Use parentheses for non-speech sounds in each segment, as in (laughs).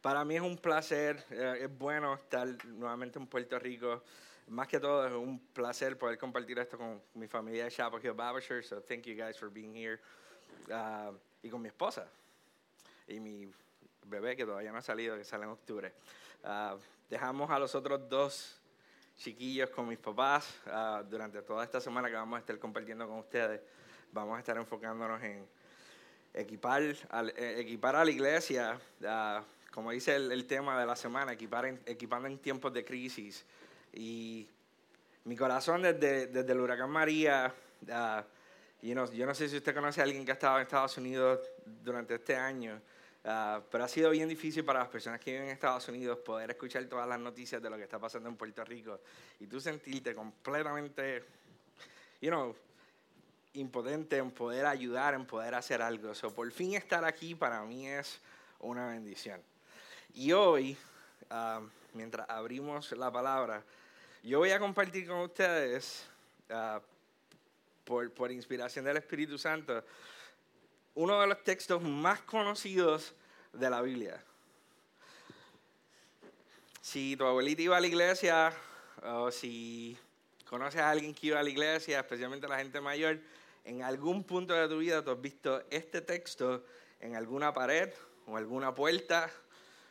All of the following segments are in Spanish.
Para mí es un placer, eh, es bueno estar nuevamente en Puerto Rico. Más que todo es un placer poder compartir esto con mi familia de Chapel Hill Baptist. So thank you guys for being here. Uh, y con mi esposa y mi bebé que todavía no ha salido, que sale en octubre. Uh, dejamos a los otros dos chiquillos con mis papás uh, durante toda esta semana que vamos a estar compartiendo con ustedes. Vamos a estar enfocándonos en equipar, al, eh, equipar a la iglesia como dice el, tema de la semana, equipar equipando en tiempos de crisis. Y mi corazón desde, desde el huracán María, uh, yo no sé si usted conoce a alguien que ha estado en Estados Unidos durante este año, uh, pero ha sido bien difícil para las personas que viven en Estados Unidos poder escuchar todas las noticias de lo que está pasando en Puerto Rico y tú sentirte completamente, you know, impotente en poder ayudar, en poder hacer algo. So, por fin estar aquí para mí es una bendición. Y hoy, ah, mientras abrimos la palabra, yo voy a compartir con ustedes, ah, por, por inspiración del Espíritu Santo, uno de los textos más conocidos de la Biblia. Si tu abuelita iba a la iglesia, o si conoces a alguien que iba a la iglesia, especialmente la gente mayor, en algún punto de tu vida tú has visto este texto en alguna pared o alguna puerta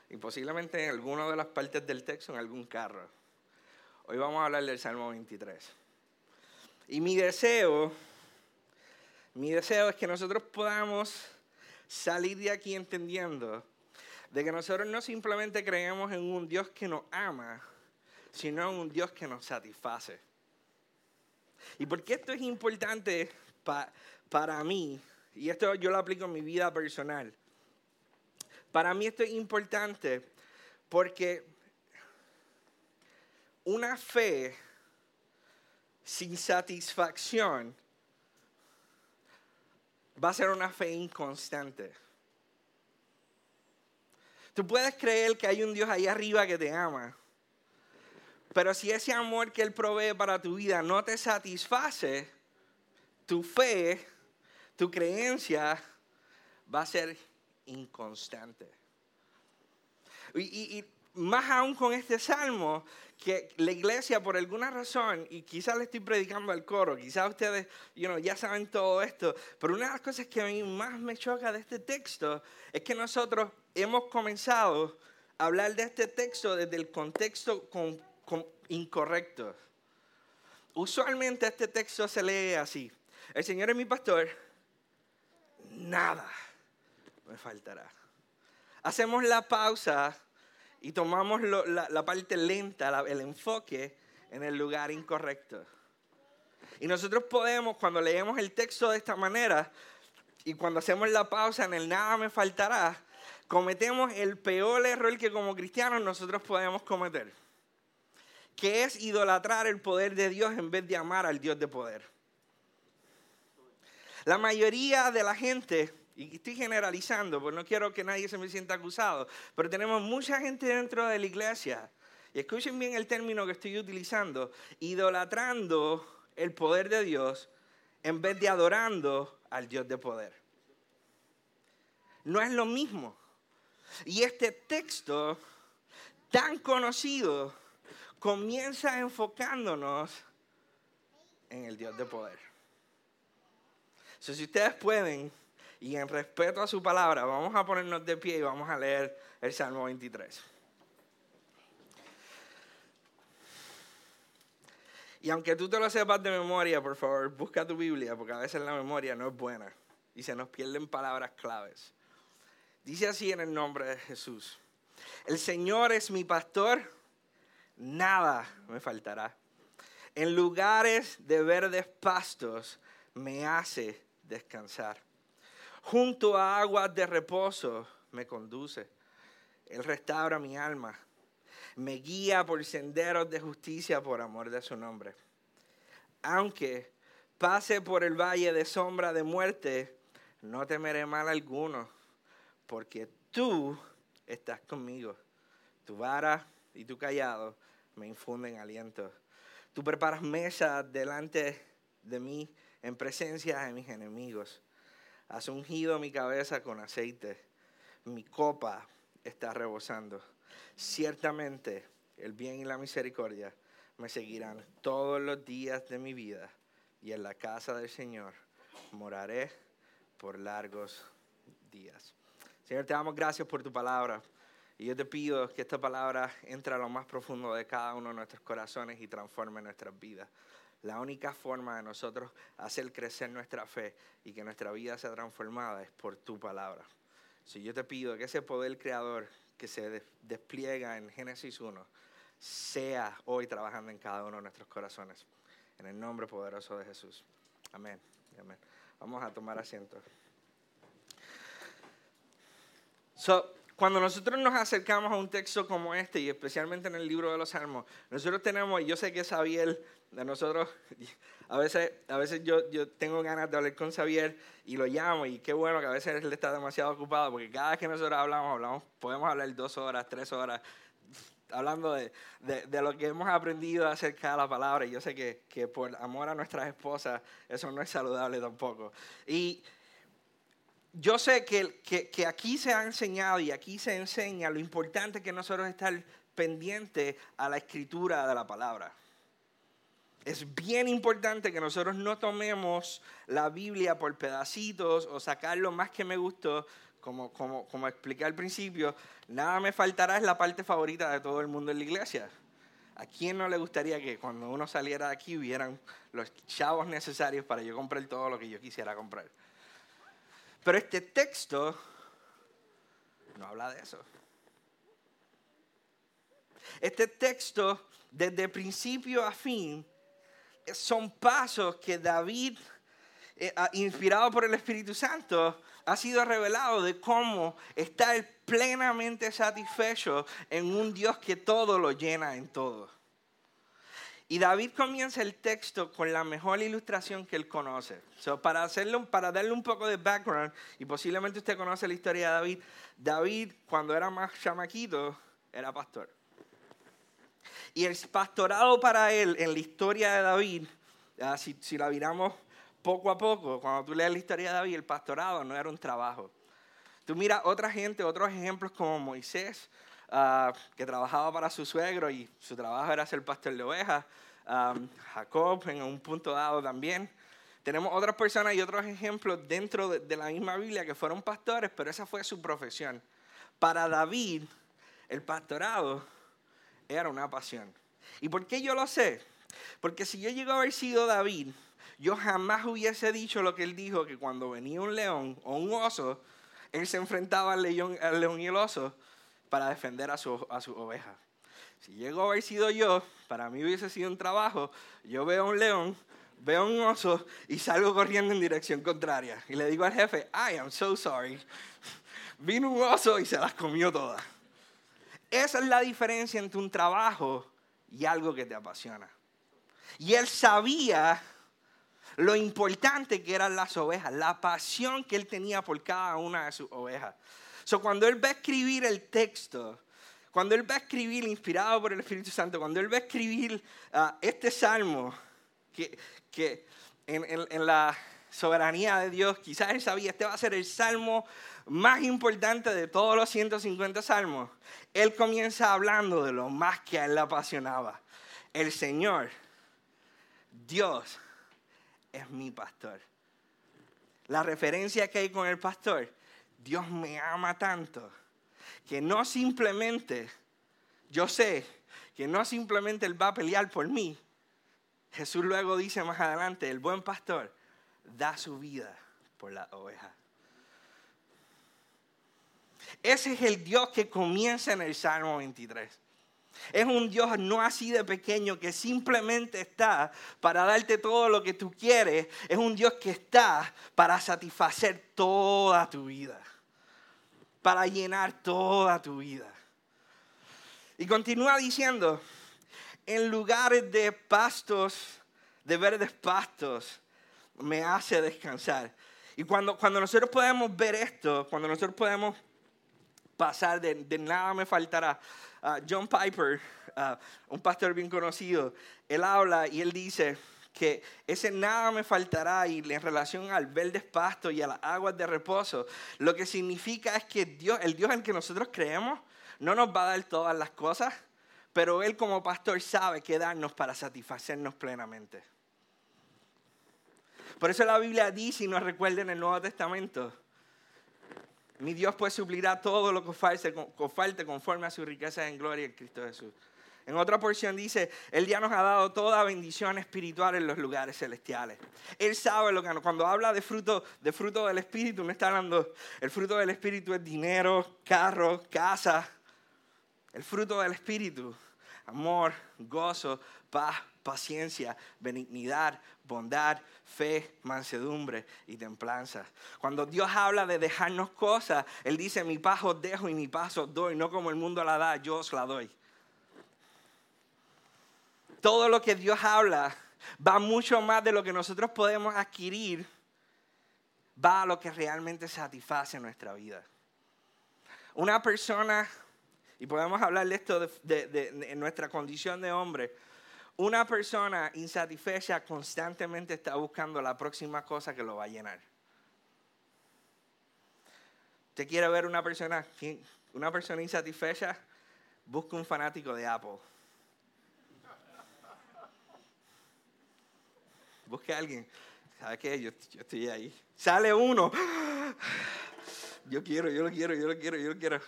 y posiblemente en alguna de las partes del texto, en algún carro. Hoy vamos a hablar del Salmo 23. Y mi deseo, mi deseo es que nosotros podamos salir de aquí entendiendo de que nosotros no simplemente creemos en un Dios que nos ama, sino en un Dios que nos satisface. ¿Y por qué esto es importante para mí? Y esto yo lo aplico en mi vida personal. Para mí esto es importante porque una fe sin satisfacción va a ser una fe inconstante. Tú puedes creer que hay un Dios ahí arriba que te ama, pero si ese amor que Él provee para tu vida no te satisface, tu fe, tu creencia va a ser inconstante. Y, más aún con este salmo, que la iglesia por alguna razón, y quizás le estoy predicando al coro, quizás ustedes ya saben todo esto, pero una de las cosas que a mí más me choca de este texto es que nosotros hemos comenzado a hablar de este texto desde el contexto incorrecto. Usualmente este texto se lee así. El Señor es mi pastor, nada me faltará. Hacemos la pausa y tomamos la, parte lenta, el enfoque en el lugar incorrecto. Y nosotros podemos, cuando leemos el texto de esta manera y cuando hacemos la pausa en el nada me faltará, cometemos el peor error que como cristianos nosotros podemos cometer, que es idolatrar el poder de Dios en vez de amar al Dios de poder. La mayoría de la gente y estoy generalizando, porque no quiero que nadie se me sienta acusado, pero tenemos mucha gente dentro de la iglesia, y escuchen bien el término que estoy utilizando, idolatrando el poder de Dios en vez de adorando al Dios de poder. No es lo mismo. Y este texto tan conocido comienza enfocándonos en el Dios de poder. So, si ustedes pueden, y en respeto a su palabra, vamos a ponernos de pie y vamos a leer el Salmo 23. Y aunque tú te lo sepas de memoria, por favor, busca tu Biblia, porque a veces la memoria no es buena y se nos pierden palabras claves. Dice así en el nombre de Jesús. El Señor es mi pastor, nada me faltará. En lugares de verdes pastos me hace descansar junto a aguas de reposo me conduce. Él restaura mi alma. Me guía por senderos de justicia por amor de su nombre. Aunque pase por el valle de sombra de muerte, no temeré mal alguno, porque tú estás conmigo. Tu vara y tu callado me infunden aliento. Tú preparas mesa delante de mí en presencia de mis enemigos. Has ungido mi cabeza con aceite. Mi copa está rebosando. Ciertamente el bien y la misericordia me seguirán todos los días de mi vida y en la casa del Señor moraré por largos días. Señor, te damos gracias por tu palabra. Y yo te pido que esta palabra entre a lo más profundo de cada uno de nuestros corazones y transforme nuestras vidas. La única forma de nosotros hacer crecer nuestra fe y que nuestra vida sea transformada es por tu palabra. Si yo te pido que ese poder creador que se despliega en Génesis 1 sea hoy trabajando en cada uno de nuestros corazones. En el nombre poderoso de Jesús. Amén. Amén. Vamos a tomar asiento. So, cuando nosotros nos acercamos a un texto como este, y especialmente en el libro de los Salmos, nosotros tenemos, yo sé que Xavier, de nosotros, (laughs) a veces, a veces yo, yo tengo ganas de hablar con Xavier y lo llamo, y qué bueno que a veces él está demasiado ocupado, porque cada vez que nosotros hablamos, hablamos podemos hablar dos horas, tres horas, hablando de, de, de, lo que hemos aprendido acerca de la palabra. Y yo sé que, que, por amor a nuestras esposas eso no es saludable tampoco. Y yo sé que, que, aquí se ha enseñado y aquí se enseña lo importante que nosotros estar pendientes a la escritura de la palabra. Es bien importante que nosotros no tomemos la Biblia por pedacitos o sacar más que me gustó, como, como, como expliqué al principio, nada me faltará es la parte favorita de todo el mundo en la iglesia. ¿A quién no le gustaría que cuando uno saliera de aquí hubieran los chavos necesarios para yo comprar todo lo que yo quisiera comprar? Pero este texto no habla de eso. Este texto, desde principio a fin, son pasos que David, eh, inspirado por el Espíritu Santo, ha sido revelado de cómo estar plenamente satisfecho en un Dios que todo lo llena en todo. Y David comienza el texto con la mejor ilustración que él conoce. para, hacerlo, para darle un poco de background, y posiblemente usted conoce la historia de David, David cuando era más chamaquito era pastor. Y el pastorado para él en la historia de David, si, si la miramos poco a poco, cuando tú lees la historia de David, el pastorado no era un trabajo. Tú miras otra gente, otros ejemplos como Moisés, Ah, que trabajaba para su suegro y su trabajo era ser pastor de ovejas. Jacob en un punto dado también. Tenemos otras personas y otros ejemplos dentro de, la misma Biblia que fueron pastores, pero esa fue su profesión. Para David, el pastorado era una pasión. ¿Y por qué yo lo sé? Porque si yo llego a haber sido David, yo jamás hubiese dicho lo que él dijo, que cuando venía un león o un oso, él se enfrentaba al león, al león y el oso para defender a su, a su oveja. Si llego a haber sido yo, para mí hubiese sido un trabajo, yo veo un león, veo un oso y salgo corriendo en dirección contraria. Y le digo al jefe, I am so sorry. (laughs) Vino un oso y se las comió todas. Esa es la diferencia entre un trabajo y algo que te apasiona. Y él sabía lo importante que eran las ovejas, la pasión que él tenía por cada una de sus ovejas. So, cuando él va a escribir el texto, cuando él va a escribir, inspirado por el Espíritu Santo, cuando él va a escribir ah, este salmo, que, en, la soberanía de Dios, quizás él sabía, este va a ser el salmo más importante de todos los 150 salmos. Él comienza hablando de lo más que a él le apasionaba. El Señor, Dios, es mi pastor. La referencia que hay con el pastor Dios me ama tanto que no simplemente, yo sé que no simplemente Él va a pelear por mí. Jesús luego dice más adelante, el buen pastor da su vida por la oveja. Ese es el Dios que comienza en el Salmo 23. Es un Dios no así de pequeño que simplemente está para darte todo lo que tú quieres. Es un Dios que está para satisfacer toda tu vida para llenar toda tu vida. Y continúa diciendo, en lugares de pastos, de verdes pastos, me hace descansar. Y cuando, cuando nosotros podemos ver esto, cuando nosotros podemos pasar de, de nada me faltará, uh, John Piper, uh, un pastor bien conocido, él habla y él dice que ese nada me faltará y en relación al verde pasto y a las aguas de reposo, lo que significa es que Dios, el Dios en que nosotros creemos, no nos va a dar todas las cosas, pero Él como pastor sabe qué darnos para satisfacernos plenamente. Por eso la Biblia dice y nos recuerda en el Nuevo Testamento, mi Dios pues suplirá todo lo que falte, conforme a su riqueza en gloria en Cristo Jesús. En otra porción dice, Él ya nos ha dado toda bendición espiritual en los lugares celestiales. Él sabe lo que cuando habla de fruto, de fruto del Espíritu, no está hablando, el fruto del Espíritu es dinero, carro, casa. El fruto del Espíritu, amor, gozo, paz, paciencia, benignidad, bondad, fe, mansedumbre y templanza. Cuando Dios habla de dejarnos cosas, Él dice, mi paz dejo y mi paz doy, no como el mundo la da, yo os la doy todo lo que Dios habla va mucho más de lo que nosotros podemos adquirir, va a lo que realmente satisface nuestra vida. Una persona, y podemos hablar de esto de, nuestra condición de hombre, una persona insatisfecha constantemente está buscando la próxima cosa que lo va a llenar. ¿Usted quiere ver una persona, una persona insatisfecha? Busca un fanático de Apple. Busque a alguien. ¿Sabe qué? Yo, estoy ahí. Sale uno. Yo quiero, yo lo quiero, yo lo quiero, yo lo quiero.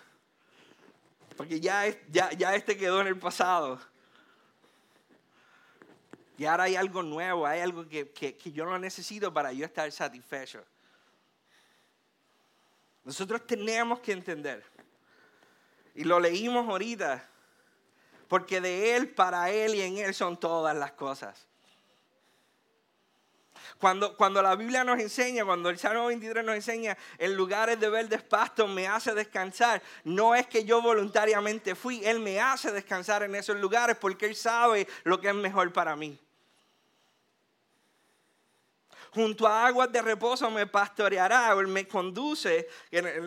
Porque ya, ya, ya este quedó en el pasado. Y ahora hay algo nuevo, hay algo que, que, yo no necesito para yo estar satisfecho. Nosotros tenemos que entender. Y lo leímos ahorita. Porque de Él, para Él y en Él son todas las cosas. Cuando, cuando la Biblia nos enseña, cuando el Salmo 23 nos enseña, en lugares de verdes pastos me hace descansar, no es que yo voluntariamente fui, Él me hace descansar en esos lugares porque Él sabe lo que es mejor para mí. Junto a aguas de reposo me pastoreará, Él me conduce,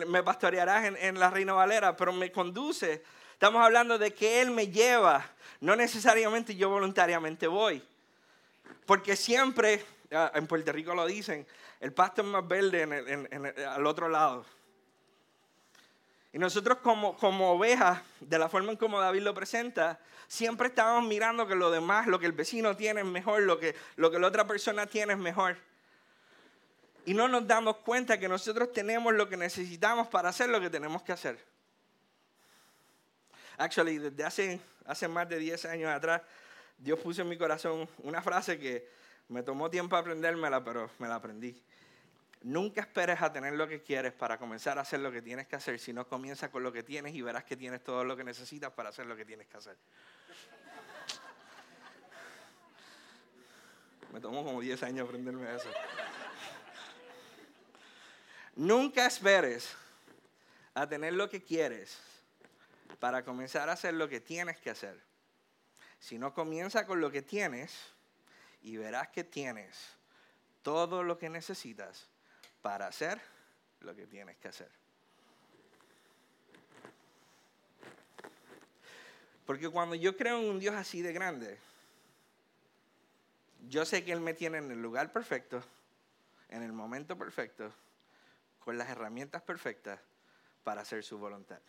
me pastoreará en, en la Reina Valera, pero me conduce. Estamos hablando de que Él me lleva, no necesariamente yo voluntariamente voy. Porque siempre en Puerto Rico lo dicen, el pasto es más verde al otro lado. Y nosotros como, como ovejas, de la forma en como David lo presenta, siempre estamos mirando que lo demás, lo que el vecino tiene es mejor, lo que, lo que la otra persona tiene es mejor. Y no nos damos cuenta que nosotros tenemos lo que necesitamos para hacer lo que tenemos que hacer. Actually, desde hace, hace más de 10 años atrás, Dios puso en mi corazón una frase que, me tomó tiempo aprendérmela, pero me la aprendí. Nunca esperes a tener lo que quieres para comenzar a hacer lo que tienes que hacer, sino comienza con lo que tienes y verás que tienes todo lo que necesitas para hacer lo que tienes que hacer. (laughs) Me tomó como 10 años aprenderme eso. Nunca esperes a tener lo que quieres para comenzar a hacer lo que tienes que hacer. Si no comienza con lo que tienes, y verás que tienes todo lo que necesitas para hacer lo que tienes que hacer. Porque cuando yo creo en un Dios así de grande, yo sé que Él me tiene en el lugar perfecto, en el momento perfecto, con las herramientas perfectas para hacer su voluntad.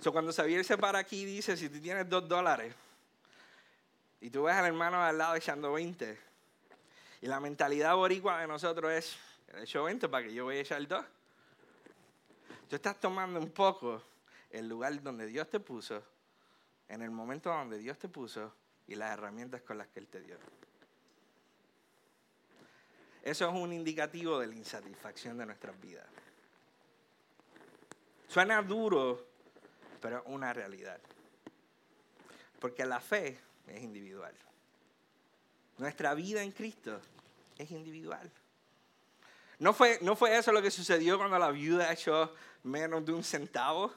So, cuando Xavier se para aquí y dice, si tú tienes dos dólares, y tú ves al hermano al lado echando 20. Y la mentalidad boricua de nosotros es, he hecho 20 para que yo voy a echar dos. Tú estás tomando un poco el lugar donde Dios te puso, en el momento donde Dios te puso y las herramientas con las que Él te dio. Eso es un indicativo de la insatisfacción de nuestras vidas. Suena duro, pero es una realidad. Porque la fe es individual. Nuestra vida en Cristo es individual. ¿No fue, ¿No fue eso lo que sucedió cuando la viuda echó menos de un centavo?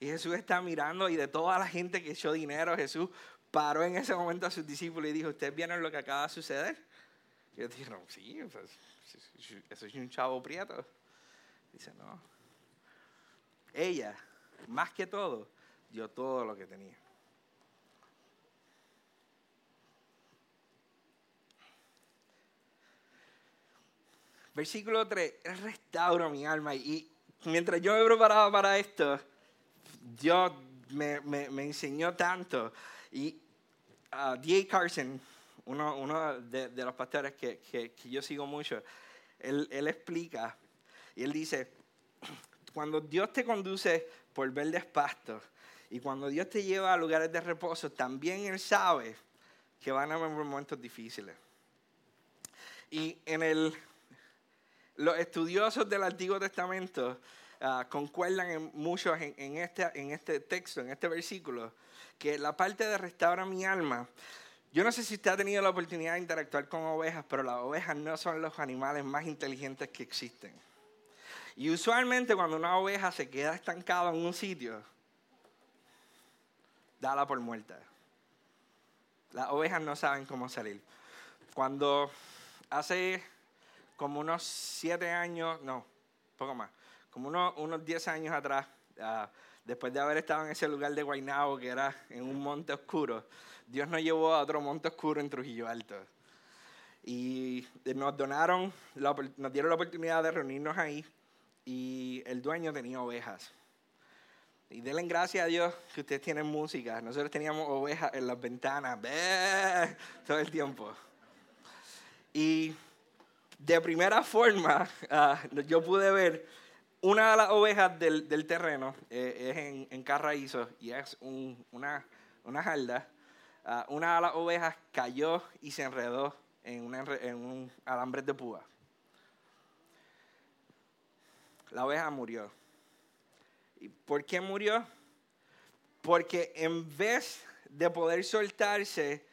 Y Jesús está mirando y de toda la gente que echó dinero, Jesús paró en ese momento a sus discípulos y dijo, ¿ustedes vieron lo que acaba de suceder? Yo dije, no, sí, o sea, soy un chavo prieto. Dice, no. Ella, más que todo, dio todo lo que tenía. Versículo 3, restaura mi alma. Y mientras yo me preparaba para esto, Dios me, me, enseñó tanto. Y ah, uh, D.A. Carson, uno, de, de, los pastores que, yo sigo mucho, él, explica y él dice, cuando Dios te conduce por verdes pastos y cuando Dios te lleva a lugares de reposo, también Él sabe que van a haber momentos difíciles. Y en el, los estudiosos del Antiguo Testamento uh, concuerdan en, muchos en, en, este, en este texto, en este versículo, que la parte de restaura mi alma, yo no sé si usted ha tenido la oportunidad de interactuar con ovejas, pero las ovejas no son los animales más inteligentes que existen. Y usualmente cuando una oveja se queda estancada en un sitio, dala por muerta. Las ovejas no saben cómo salir. Cuando hace como unos siete años, no, poco más, como unos, unos diez años atrás, ah, después de haber estado en ese lugar de Guaynabo, que era en un monte oscuro, Dios nos llevó a otro monte oscuro en Trujillo Alto. Y nos donaron, nos dieron la oportunidad de reunirnos ahí y el dueño tenía ovejas. Y denle gracias a Dios que ustedes tienen música. Nosotros teníamos ovejas en las ventanas, todo el tiempo. Y de primera forma, ah, yo pude ver una de las ovejas del, del terreno, eh, es en, en, Carraízo, y es una, una jalda. Ah, una de las ovejas cayó y se enredó en, un alambre de púa la oveja murió. ¿Y por qué murió? Porque en vez de poder soltarse,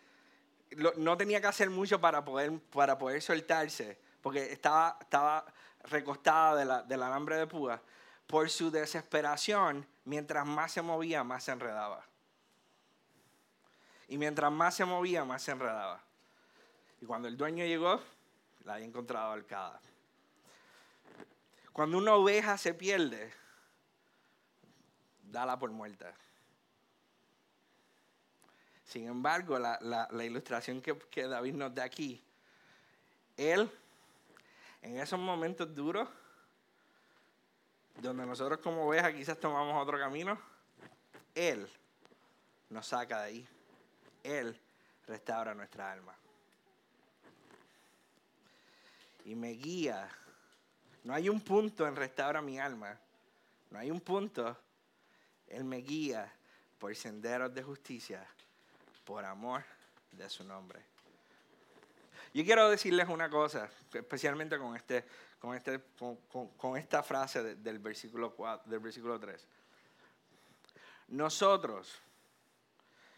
no tenía que hacer mucho para poder, para poder soltarse, porque estaba, estaba recostada de del alambre de púa. Por su desesperación, mientras más se movía, más se enredaba. Y mientras más se movía, más se enredaba. Y cuando el dueño llegó, la había encontrado alcada. Cuando una oveja se pierde, dala por muerta. Sin embargo, la, ilustración que, que, David nos da aquí, él, en esos momentos duros, donde nosotros como ovejas quizás tomamos otro camino, él nos saca de ahí. Él restaura nuestra alma. Y me guía no hay un punto en restaura mi alma. No hay un punto. Él me guía por senderos de justicia, por amor de su nombre. Yo quiero decirles una cosa, especialmente con, este, con, este, con, esta frase del, versículo 4, del versículo 3. Nosotros,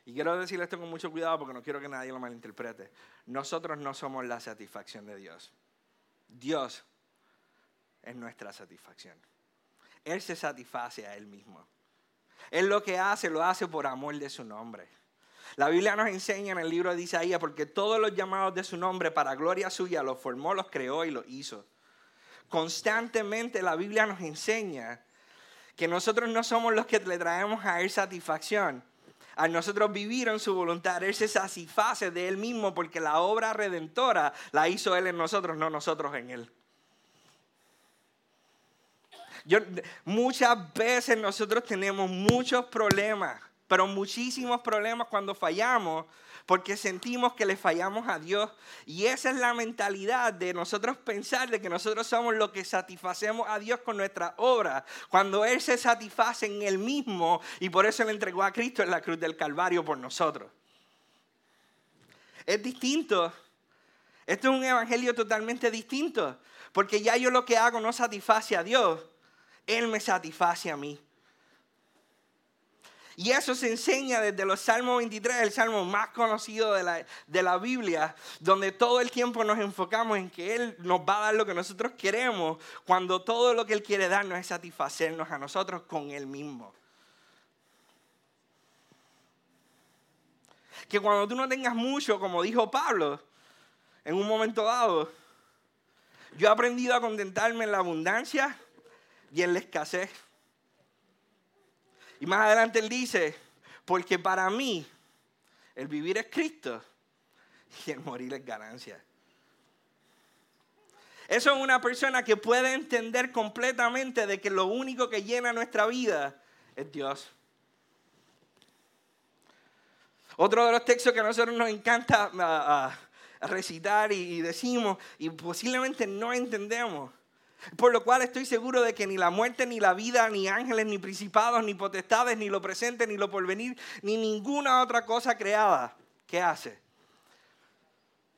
y quiero decirle esto con mucho cuidado porque no quiero que nadie lo malinterprete, nosotros no somos la satisfacción de Dios. Dios es nuestra satisfacción. Él se satisface a Él mismo. Él lo que hace, lo hace por amor de su nombre. La Biblia nos enseña en el libro de Isaías, porque todos los llamados de su nombre para gloria suya los formó, los creó y los hizo. Constantemente la Biblia nos enseña que nosotros no somos los que le traemos a Él satisfacción. A nosotros vivir en su voluntad, Él se satisface de Él mismo porque la obra redentora la hizo Él en nosotros, no nosotros en Él. Muchas veces nosotros tenemos muchos problemas, pero muchísimos problemas cuando fallamos porque sentimos que le fallamos a Dios. Y esa es la mentalidad de nosotros pensar de que nosotros somos los que satisfacemos a Dios con nuestra obra, cuando Él se satisface en Él mismo y por eso le entregó a Cristo en la cruz del Calvario por nosotros. Es distinto. Esto es un evangelio totalmente distinto, porque ya yo lo que hago no satisface a Dios, él me satisface a mí. Y eso se enseña desde los Salmos 23, el salmo más conocido de la, de la, Biblia, donde todo el tiempo nos enfocamos en que Él nos va a dar lo que nosotros queremos, cuando todo lo que Él quiere darnos es satisfacernos a nosotros con Él mismo. Que cuando tú no tengas mucho, como dijo Pablo, en un momento dado, yo he aprendido a contentarme en la abundancia y en la escasez. Y más adelante él dice, porque para mí el vivir es Cristo (laughs) y el morir es ganancia. Eso es una persona que puede entender completamente de que lo único que llena nuestra vida es Dios. Otro de los textos que a nosotros nos encanta ah, ah, recitar y decimos y posiblemente no entendemos. Por lo cual estoy seguro de que ni la muerte, ni la vida, ni ángeles, ni principados, ni potestades, ni lo presente, ni lo porvenir, ni ninguna otra cosa creada, ¿qué hace?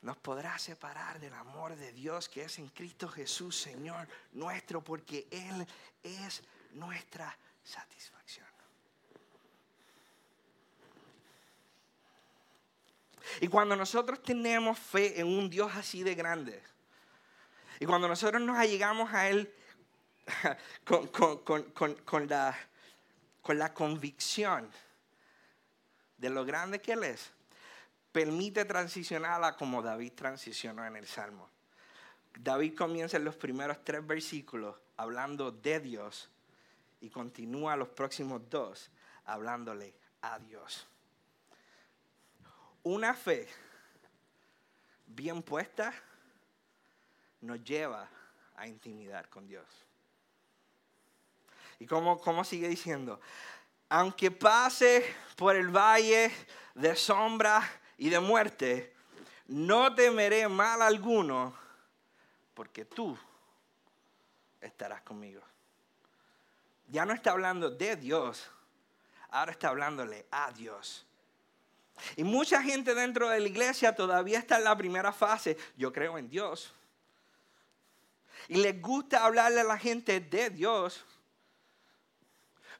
Nos podrá separar del amor de Dios que es en Cristo Jesús, Señor nuestro, porque Él es nuestra satisfacción. Y cuando nosotros tenemos fe en un Dios así de grande, y cuando nosotros nos allegamos a Él (laughs) con, la, con la convicción de lo grande que Él es, permite transicionarla como David transicionó en el Salmo. David comienza en los primeros tres versículos hablando de Dios y continúa los próximos dos hablándole a Dios. Una fe bien puesta nos lleva a intimidar con Dios. ¿Y cómo sigue diciendo? Aunque pase por el valle de sombra y de muerte, no temeré mal alguno, porque tú estarás conmigo. Ya no está hablando de Dios, ahora está hablándole a Dios. Y mucha gente dentro de la iglesia todavía está en la primera fase, yo creo en Dios. Y les gusta hablarle a la gente de Dios,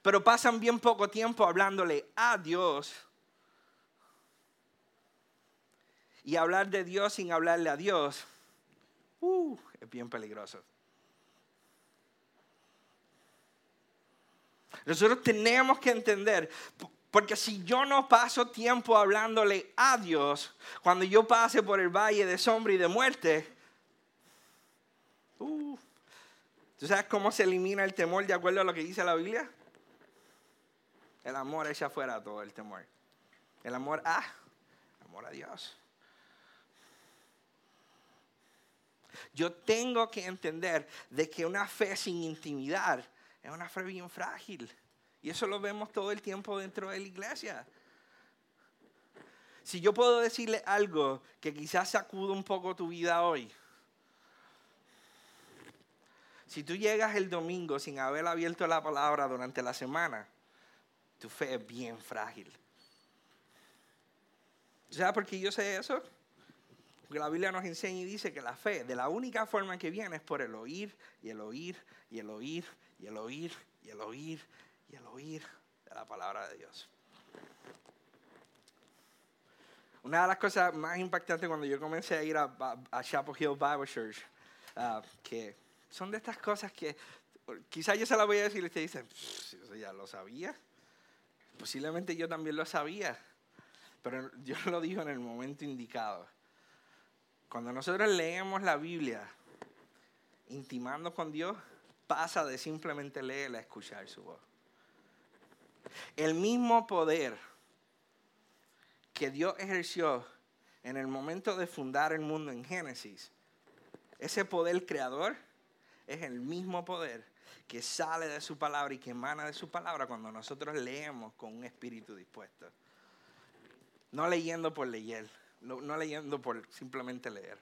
pero pasan bien poco tiempo hablándole a Dios. Y hablar de Dios sin hablarle a Dios, uh, es bien peligroso. Nosotros tenemos que entender, porque si yo no paso tiempo hablándole a Dios, cuando yo pase por el valle de sombra y de muerte, uh, ¿tú sabes cómo se elimina el temor de acuerdo a lo que dice la Biblia? El amor echa fuera todo el temor. El amor a, amor a Dios. Yo tengo que entender de que una fe sin intimidad es una fe bien frágil. Y eso lo vemos todo el tiempo dentro de la iglesia. Si yo puedo decirle algo que quizás sacude un poco tu vida hoy. Si tú llegas el domingo sin haber abierto la palabra durante la semana, tu fe es bien frágil. ¿Sabes por qué yo sé eso? Porque la Biblia nos enseña y dice que la fe, de la única forma que viene es por el oír y el oír y el oír y el oír y el oír y el oír de la palabra de Dios. Una de las cosas más impactantes cuando yo comencé a ir a, Chapel Hill Bible Church, ah, que son de estas cosas que quizás yo se las voy a decir y usted dice, eso ya lo sabía. Posiblemente yo también lo sabía, pero yo (laughs) lo digo en el momento indicado. Cuando nosotros leemos la Biblia, intimando con Dios, pasa de simplemente leer a escuchar su voz. El mismo poder que Dios ejerció en el momento de fundar el mundo en Génesis, ese poder creador es el mismo poder que sale de su palabra y que emana de su palabra cuando nosotros leemos con un espíritu dispuesto. No leyendo por leer, no leyendo por simplemente leer.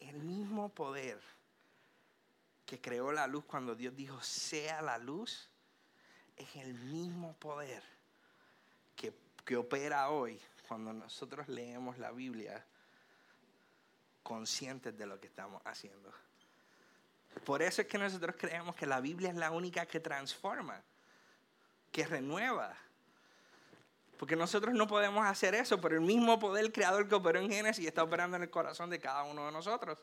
El mismo poder que creó la luz cuando Dios dijo sea la luz, es el mismo poder que, que opera hoy cuando nosotros leemos la Biblia conscientes de lo que estamos haciendo. Por eso es que nosotros creemos que la Biblia es la única que transforma, que renueva. Porque nosotros no podemos hacer eso, pero el mismo poder creador que operó en Génesis está operando en el corazón de cada uno de nosotros.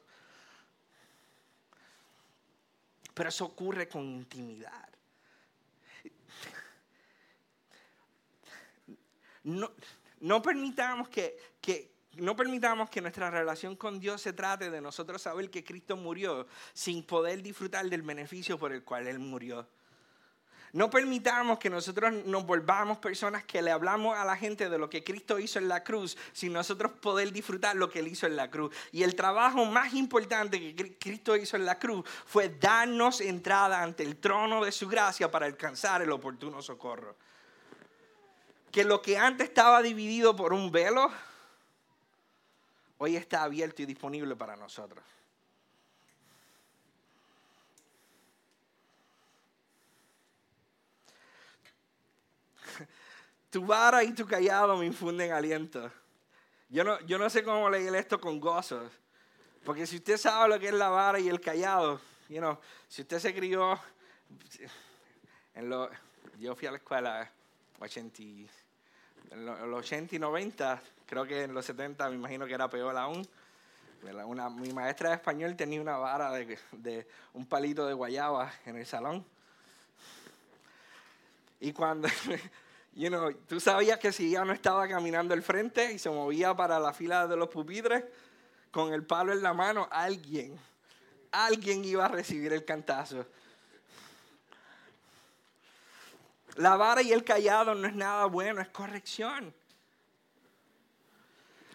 Pero eso ocurre con intimidad. No, no permitamos que, que, no permitamos que nuestra relación con Dios se trate de nosotros saber que Cristo murió sin poder disfrutar del beneficio por el cual Él murió. No permitamos que nosotros nos volvamos personas que le hablamos a la gente de lo que Cristo hizo en la cruz, sin nosotros poder disfrutar lo que Él hizo en la cruz. Y el trabajo más importante que Cristo hizo en la cruz fue darnos entrada ante el trono de su gracia para alcanzar el oportuno socorro. Que lo que antes estaba dividido por un velo, hoy está abierto y disponible para nosotros. tu vara y tu callado me infunden aliento. Yo no, yo no sé cómo leer esto con gozo. Porque si usted sabe lo que es la vara y el callado, you si usted se crió, en lo, yo fui a la escuela 80, en los 80 y 90, creo que en los 70 me imagino que era peor aún. Una, mi maestra de español tenía una vara de, de un palito de guayaba en el salón. Y cuando, (laughs) You know, tú sabías que si ya no estaba caminando al frente y se movía para la fila de los pupitres con el palo en la mano, alguien, alguien iba a recibir el cantazo. La vara y el callado no es nada bueno, es corrección.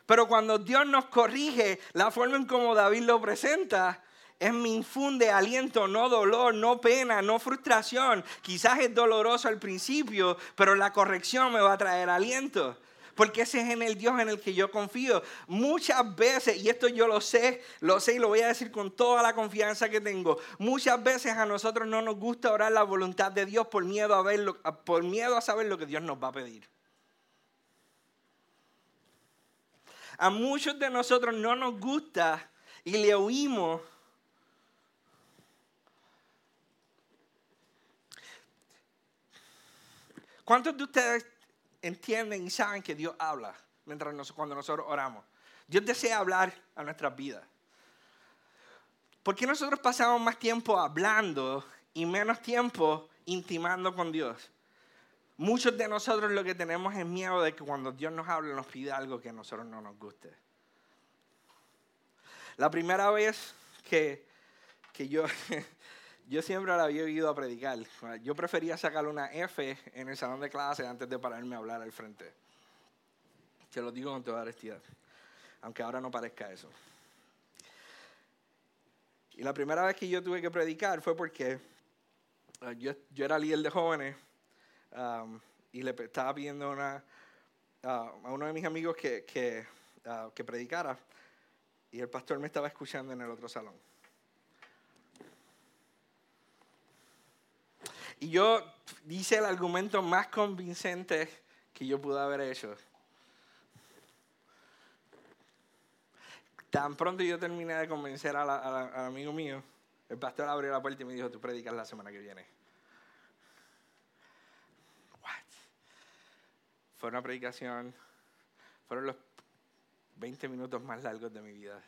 Pero cuando Dios nos corrige, la forma en como David lo presenta es me infunde aliento, no dolor, no pena, no frustración. Quizás es doloroso al principio, pero la corrección me va a traer aliento. Porque ese es en el Dios en el que yo confío. Muchas veces, y esto yo lo sé, lo sé y lo voy a decir con toda la confianza que tengo. Muchas veces a nosotros no nos gusta orar la voluntad de Dios por miedo a, verlo, por miedo a saber lo que Dios nos va a pedir. A muchos de nosotros no nos gusta y le oímos ¿Cuántos de ustedes entienden y saben que Dios habla mientras cuando nosotros oramos? Dios desea hablar a nuestras vidas. ¿Por qué nosotros pasamos más tiempo hablando y menos tiempo intimando con Dios? Muchos de nosotros lo que tenemos es miedo de que cuando Dios nos habla nos pida algo que a nosotros no nos guste. La primera vez que, que yo (laughs) yo siempre la había ido a predicar. Yo prefería sacar una F en el salón de clase antes de pararme a hablar al frente. Te lo digo con toda honestidad, aunque ahora no parezca eso. Y la primera vez que yo tuve que predicar fue porque uh, yo, yo, era líder de jóvenes um, y le estaba pidiendo una, uh, a uno de mis amigos que, que, uh, que predicara y el pastor me estaba escuchando en el otro salón. Y yo hice el argumento más convincente que yo pude haber hecho. Tan pronto yo terminé de convencer al amigo mío, el pastor abrió la puerta y me dijo, tú predicas la semana que viene. What? Fue una predicación, fueron los 20 minutos más largos de mi vida.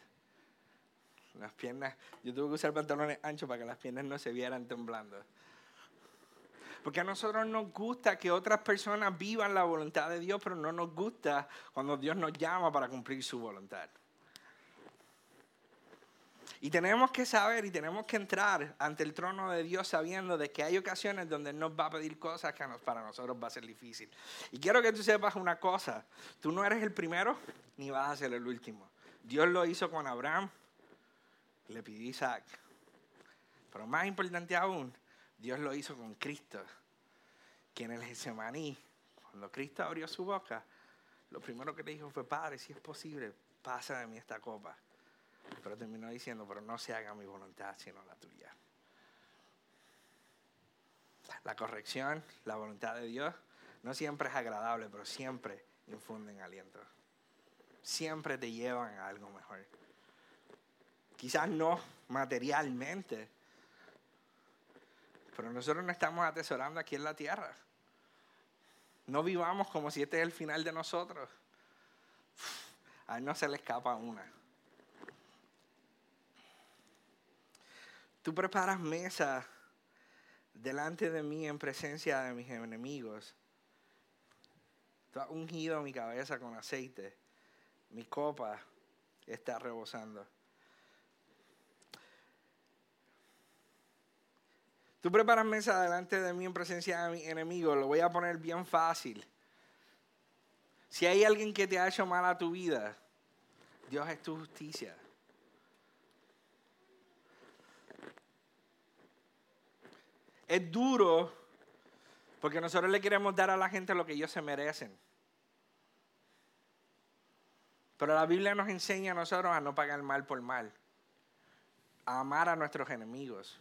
Las piernas, yo tuve que usar pantalones anchos para que las piernas no se vieran temblando. Porque a nosotros nos gusta que otras personas vivan la voluntad de Dios, pero no nos gusta cuando Dios nos llama para cumplir su voluntad. Y tenemos que saber y tenemos que entrar ante el trono de Dios sabiendo de que hay ocasiones donde Él nos va a pedir cosas que para nosotros va a ser difícil. Y quiero que tú sepas una cosa, tú no eres el primero ni vas a ser el último. Dios lo hizo con Abraham, le pidió Isaac. Pero más importante aún, Dios lo hizo con Cristo, que en el Getsemaní, cuando Cristo abrió su boca, lo primero que le dijo fue, Padre, si es posible, pasa de mí esta copa. Pero terminó diciendo, pero no se haga mi voluntad, sino la tuya. La corrección, la voluntad de Dios, no siempre es agradable, pero siempre infunden aliento. Siempre te llevan a algo mejor. Quizás no materialmente, pero nosotros no estamos atesorando aquí en la tierra. No vivamos como si este es el final de nosotros. A él no se le escapa una. Tú preparas mesa delante de mí en presencia de mis enemigos. Tú has ungido mi cabeza con aceite. Mi copa está rebosando. Tú preparas mesa delante de mí en presencia de mi enemigo, lo voy a poner bien fácil. Si hay alguien que te ha hecho mal a tu vida, Dios es tu justicia. Es duro porque nosotros le queremos dar a la gente lo que ellos se merecen. Pero la Biblia nos enseña a nosotros a no pagar mal por mal, a amar a nuestros enemigos.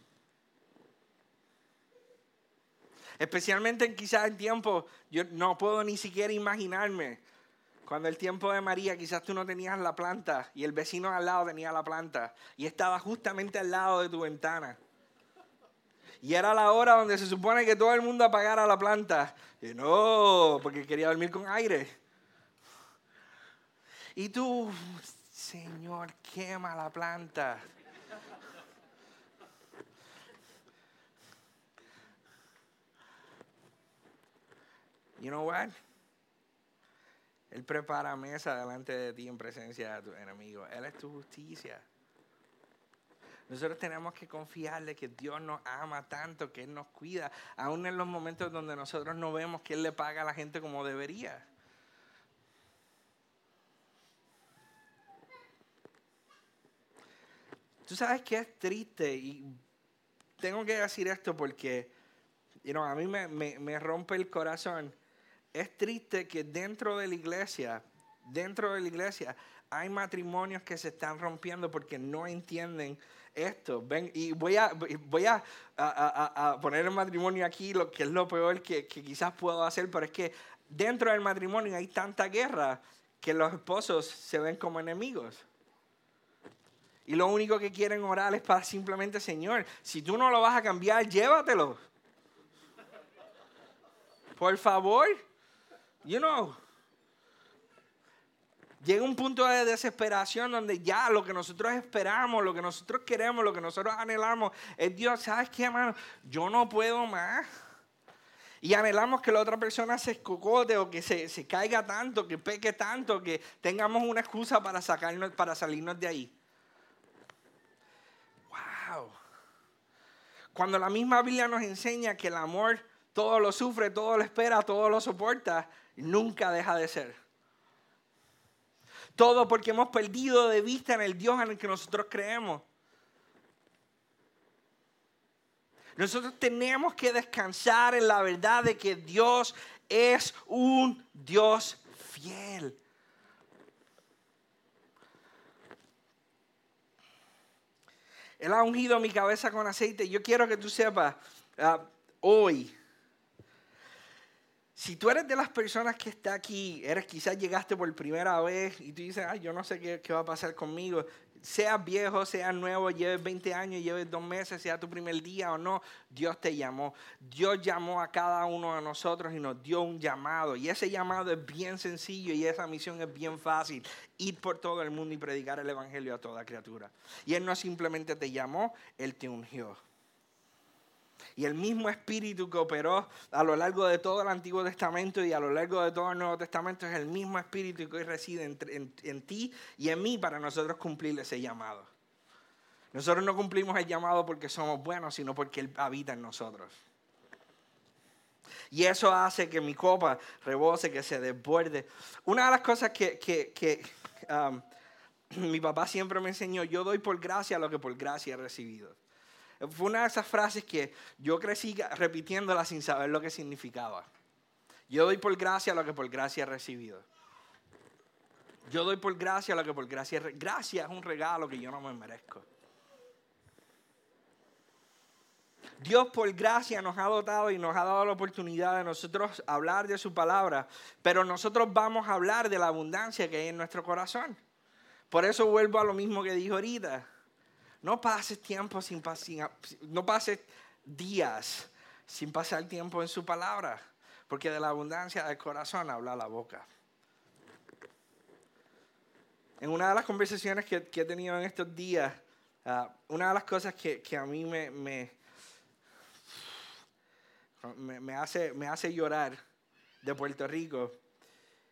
Especialmente en quizás en tiempo, yo no puedo ni siquiera imaginarme, cuando el tiempo de María quizás tú no tenías la planta y el vecino al lado tenía la planta y estaba justamente al lado de tu ventana. Y era la hora donde se supone que todo el mundo apagara la planta. Y no, porque quería dormir con aire. Y tú, Señor, quema la planta. You know what? Él prepara mesa delante de ti en presencia de tu enemigo. Él es tu justicia. Nosotros tenemos que confiarle que Dios nos ama tanto, que Él nos cuida, aún en los momentos donde nosotros no vemos que Él le paga a la gente como debería. Tú sabes que es triste y tengo que decir esto porque a mí me, me rompe el corazón. Es triste que dentro de la iglesia, dentro de la iglesia, hay matrimonios que se están rompiendo porque no entienden esto. Ven, y voy a, voy a, a, poner el matrimonio aquí, lo que es lo peor que, que, quizás puedo hacer, pero es que dentro del matrimonio hay tanta guerra que los esposos se ven como enemigos. Y lo único que quieren orar es para simplemente, Señor, si tú no lo vas a cambiar, llévatelo. Por favor. You know llega un punto de desesperación donde ya lo que nosotros esperamos, lo que nosotros queremos, lo que nosotros anhelamos es Dios, ¿sabes qué, hermano? Yo no puedo más. Y anhelamos que la otra persona se escocote o que se, se caiga tanto, que peque tanto, que tengamos una excusa para, sacarnos, para salirnos de ahí. ¡Wow! Cuando la misma Biblia nos enseña que el amor todo lo sufre, todo lo espera, todo lo soporta, nunca deja de ser. Todo porque hemos perdido de vista en el Dios en el que nosotros creemos. Nosotros tenemos que descansar en la verdad de que Dios es un Dios fiel. Él ha ungido mi cabeza con aceite. Yo quiero que tú sepas ah, hoy si tú eres de las personas que está aquí, eres quizás llegaste por primera vez y tú dices, ay, yo no sé qué, qué va a pasar conmigo, seas viejo, seas nuevo, lleves 20 años, lleves dos meses, sea tu primer día o no, Dios te llamó. Dios llamó a cada uno de nosotros y nos dio un llamado. Y ese llamado es bien sencillo y esa misión es bien fácil. Ir por todo el mundo y predicar el Evangelio a toda criatura. Y Él no simplemente te llamó, Él te ungió. Y el mismo espíritu que operó a lo largo de todo el Antiguo Testamento y a lo largo de todo el Nuevo Testamento es el mismo espíritu que hoy reside en, ti y en mí para nosotros cumplir ese llamado. Nosotros no cumplimos el llamado porque somos buenos, sino porque Él habita en nosotros. Y eso hace que mi copa rebose, que se desborde. Una de las cosas que, um, (clears throat) mi papá siempre me enseñó, yo doy por gracia lo que por gracia he recibido. Fue una de esas frases que yo crecí repitiéndola sin saber lo que significaba. Yo doy por gracia lo que por gracia he recibido. Yo doy por gracia lo que por gracia he Gracia es un regalo que yo no me merezco. Dios por gracia nos ha dotado y nos ha dado la oportunidad de nosotros hablar de su palabra, pero nosotros vamos a hablar de la abundancia que hay en nuestro corazón. Por eso vuelvo a lo mismo que dijo ahorita. No pases tiempo sin, no pases días sin pasar tiempo en su palabra, porque de la abundancia del corazón habla la boca. En una de las conversaciones que, he tenido en estos días, ah, una de las cosas que, a mí me, me, me, hace, me hace llorar de Puerto Rico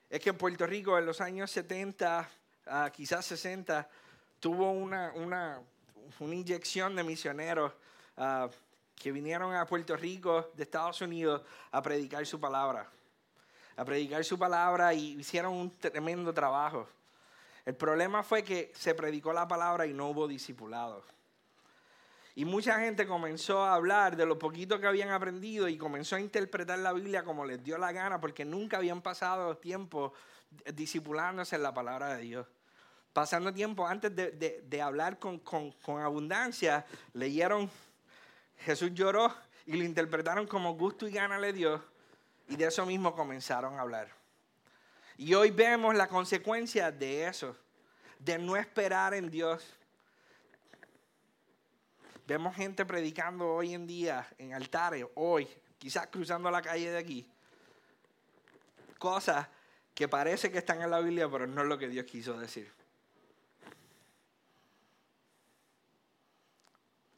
es que en Puerto Rico en los años 70, ah, quizás 60, tuvo una, una, una inyección de misioneros ah, que vinieron a Puerto Rico de Estados Unidos a predicar su palabra. A predicar su palabra y hicieron un tremendo trabajo. El problema fue que se predicó la palabra y no hubo discipulados. Y mucha gente comenzó a hablar de lo poquito que habían aprendido y comenzó a interpretar la Biblia como les dio la gana porque nunca habían pasado tiempo disipulándose en la palabra de Dios. Pasando tiempo antes de, hablar con, abundancia, leyeron Jesús lloró y lo interpretaron como gusto y gana le dio y de eso mismo comenzaron a hablar. Y hoy vemos la consecuencia de eso, de no esperar en Dios, Vemos gente predicando hoy en día en altares, hoy, quizás cruzando la calle de aquí. Cosas que parece que están en la Biblia, pero no es lo que Dios quiso decir.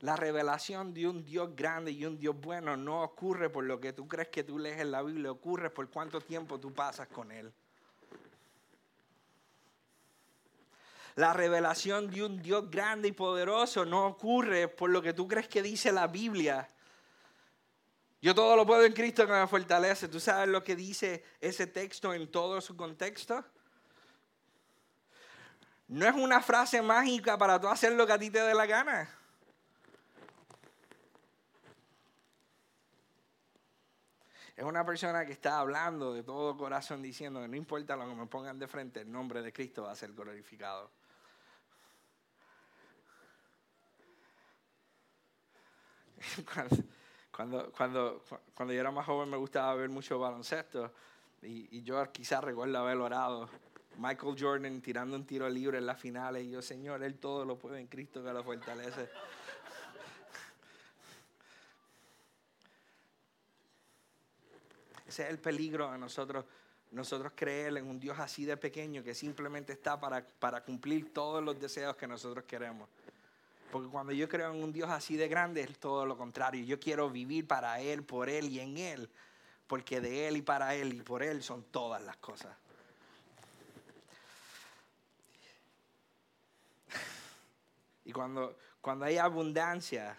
La revelación de un Dios grande y un Dios bueno no ocurre por lo que tú crees que tú lees en la Biblia, ocurre por cuánto tiempo tú pasas con Él. La revelación de un Dios grande y poderoso no ocurre por lo que tú crees que dice la Biblia. Yo todo lo puedo en Cristo que me fortalece. ¿Tú sabes lo que dice ese texto en todo su contexto? No es una frase mágica para tú hacer lo que a ti te dé la gana. Es una persona que está hablando de todo corazón diciendo que no importa lo que me pongan de frente, el nombre de Cristo va a ser glorificado. (laughs) cuando, cuando, cuando, yo era más joven me gustaba ver mucho baloncesto y, yo quizás recuerdo haber orado. Michael Jordan tirando un tiro libre en las finales y yo, Señor, Él todo lo puede en Cristo que lo fortalece. Ese es el peligro a nosotros, nosotros creer en un Dios así de pequeño que simplemente está para, para cumplir todos los deseos que nosotros queremos. Porque cuando yo creo en un Dios así de grande es todo lo contrario. Yo quiero vivir para Él, por Él y en Él. Porque de Él y para Él y por Él son todas las cosas. (laughs) Y cuando, cuando hay abundancia,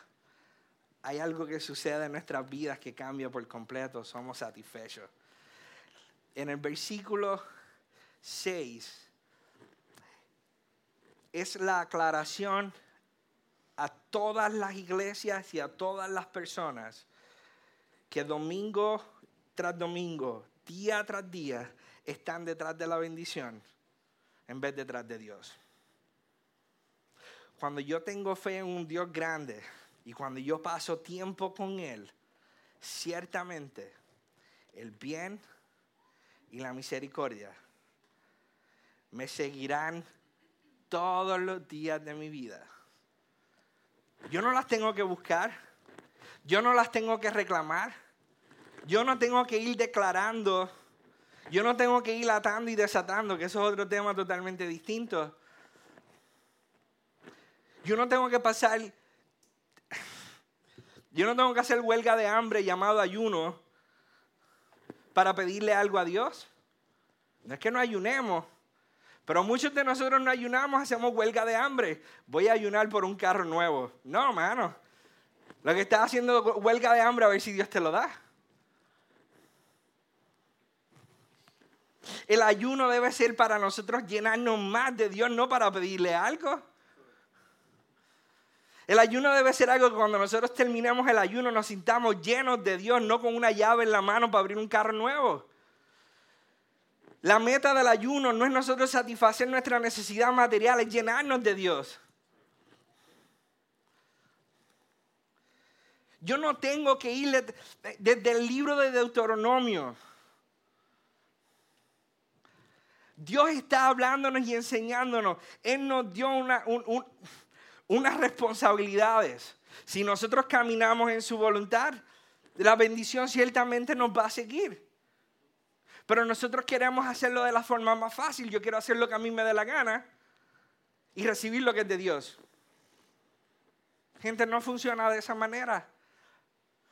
hay algo que sucede en nuestras vidas que cambia por completo. Somos satisfechos. En el versículo 6 es la aclaración a todas las iglesias y a todas las personas que domingo tras domingo, día tras día, están detrás de la bendición en vez detrás de Dios. Cuando yo tengo fe en un Dios grande y cuando yo paso tiempo con Él, ciertamente el bien y la misericordia me seguirán todos los días de mi vida yo no las tengo que buscar. Yo no las tengo que reclamar. Yo no tengo que ir declarando. Yo no tengo que ir atando y desatando, que eso es otro tema totalmente distinto. Yo no tengo que pasar. Yo no tengo que hacer huelga de hambre llamado ayuno para pedirle algo a Dios. No es que no ayunemos. Pero muchos de nosotros no ayunamos, hacemos huelga de hambre. Voy a ayunar por un carro nuevo. No, hermano. Lo que estás haciendo huelga de hambre a ver si Dios te lo da. El ayuno debe ser para nosotros llenarnos más de Dios, no para pedirle algo. El ayuno debe ser algo que cuando nosotros terminemos el ayuno nos sintamos llenos de Dios, no con una llave en la mano para abrir un carro nuevo. La meta del ayuno no es nosotros satisfacer nuestra necesidad material, es llenarnos de Dios. Yo no tengo que ir desde el libro de Deuteronomio. Dios está hablándonos y enseñándonos. Él nos dio unas responsabilidades. Si nosotros caminamos en su voluntad, la bendición ciertamente nos va a seguir. Pero nosotros queremos hacerlo de la forma más fácil. Yo quiero hacer lo que a mí me dé la gana y recibir lo que es de Dios. Gente, no funciona de esa manera.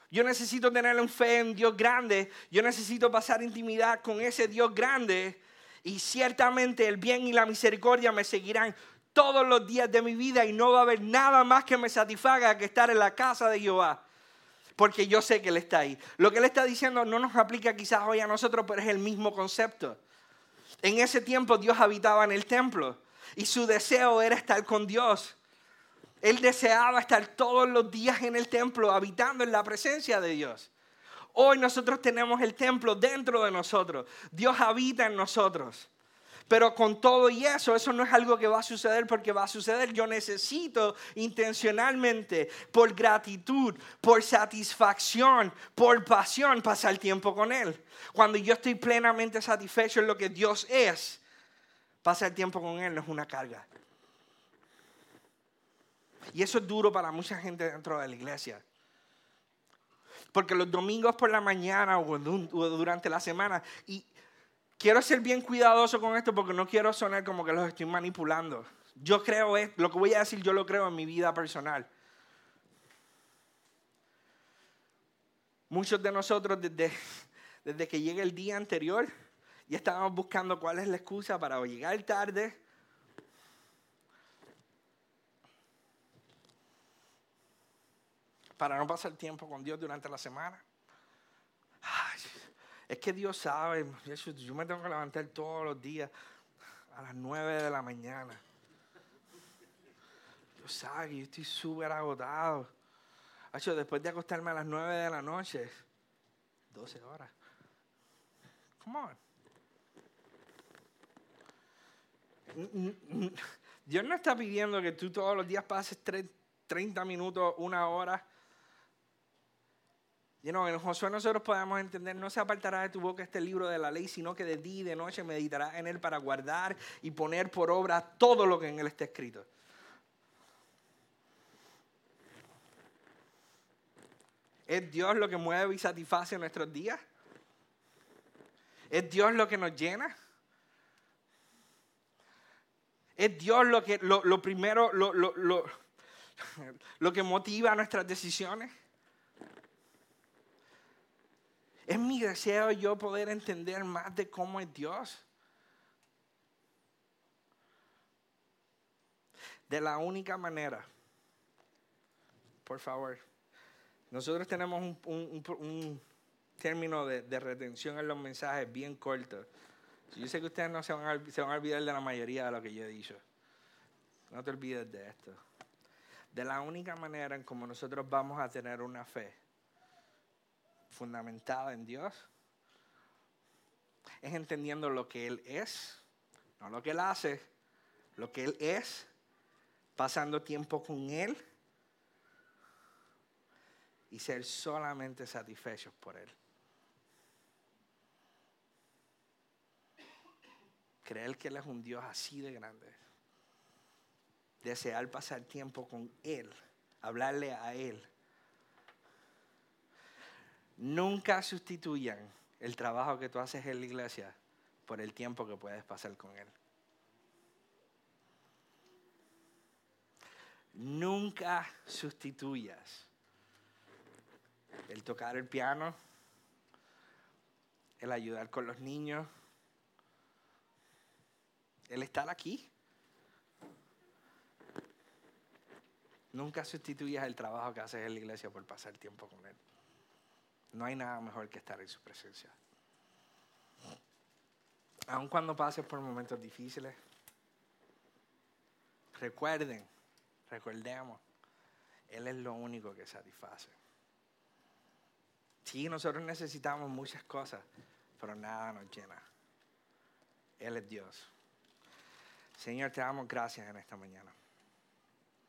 Yo necesito tener un fe en Dios grande. Yo necesito pasar intimidad con ese Dios grande. Y ciertamente el bien y la misericordia me seguirán todos los días de mi vida y no va a haber nada más que me satisfaga que estar en la casa de Jehová. porque yo sé que Él está ahí. Lo que Él está diciendo no nos aplica quizás hoy a nosotros, pero es el mismo concepto. En ese tiempo Dios habitaba en el templo y su deseo era estar con Dios. Él deseaba estar todos los días en el templo, habitando en la presencia de Dios. Hoy nosotros tenemos el templo dentro de nosotros. Dios habita en nosotros. Pero con todo y eso, eso no es algo que va a suceder porque va a suceder. Yo necesito intencionalmente, por gratitud, por satisfacción, por pasión, pasar tiempo con Él. Cuando yo estoy plenamente satisfecho en lo que Dios es, pasar tiempo con Él no es una carga. Y eso es duro para mucha gente dentro de la iglesia. Porque los domingos por la mañana o durante la semana, y quiero ser bien cuidadoso con esto porque no quiero sonar como que los estoy manipulando. Yo creo, lo que voy a decir, yo lo creo en mi vida personal. Muchos de nosotros desde, desde que llega el día anterior ya estábamos buscando cuál es la excusa para llegar tarde para no pasar tiempo con Dios durante la semana. Es que Dios sabe, yo me tengo que levantar todos los días a las 9 de la mañana. Dios sabe que yo estoy súper agotado. después de acostarme a las 9 de la noche, 12 horas. Come on. Dios no está pidiendo que tú todos los días pases 30 minutos, una hora You know, en Josué nosotros podemos entender, no se apartará de tu boca este libro de la ley, sino que de día y de noche meditarás en él para guardar y poner por obra todo lo que en él está escrito. ¿Es Dios lo que mueve y satisface nuestros días? ¿Es Dios lo que nos llena? ¿Es Dios lo que lo, primero, lo, lo que motiva nuestras decisiones? Es mi deseo yo poder entender más de cómo es Dios. De la única manera, por favor, nosotros tenemos un, término de, retención en los mensajes bien corto. Yo sé que ustedes no se van, a, se van a olvidar de la mayoría de lo que yo he dicho. No te olvides de esto. De la única manera en como nosotros vamos a tener una fe fundamentada en Dios es entendiendo lo que Él es, no lo que Él hace, lo que Él es, pasando tiempo con Él y ser solamente satisfechos por Él. Creer que Él es un Dios así de grande. Desear pasar tiempo con Él, hablarle a Él Nunca sustituyan el trabajo que tú haces en la iglesia por el tiempo que puedes pasar con Él. Nunca sustituyas el tocar el piano, el ayudar con los niños, el estar aquí. Nunca sustituyas el trabajo que haces en la iglesia por pasar tiempo con Él. No hay nada mejor que estar en su presencia. Aun cuando pases por momentos difíciles, recuerden, recordemos, Él es lo único que satisface. Sí, nosotros necesitamos muchas cosas, pero nada nos llena. Él es Dios. Señor, te damos gracias en esta mañana.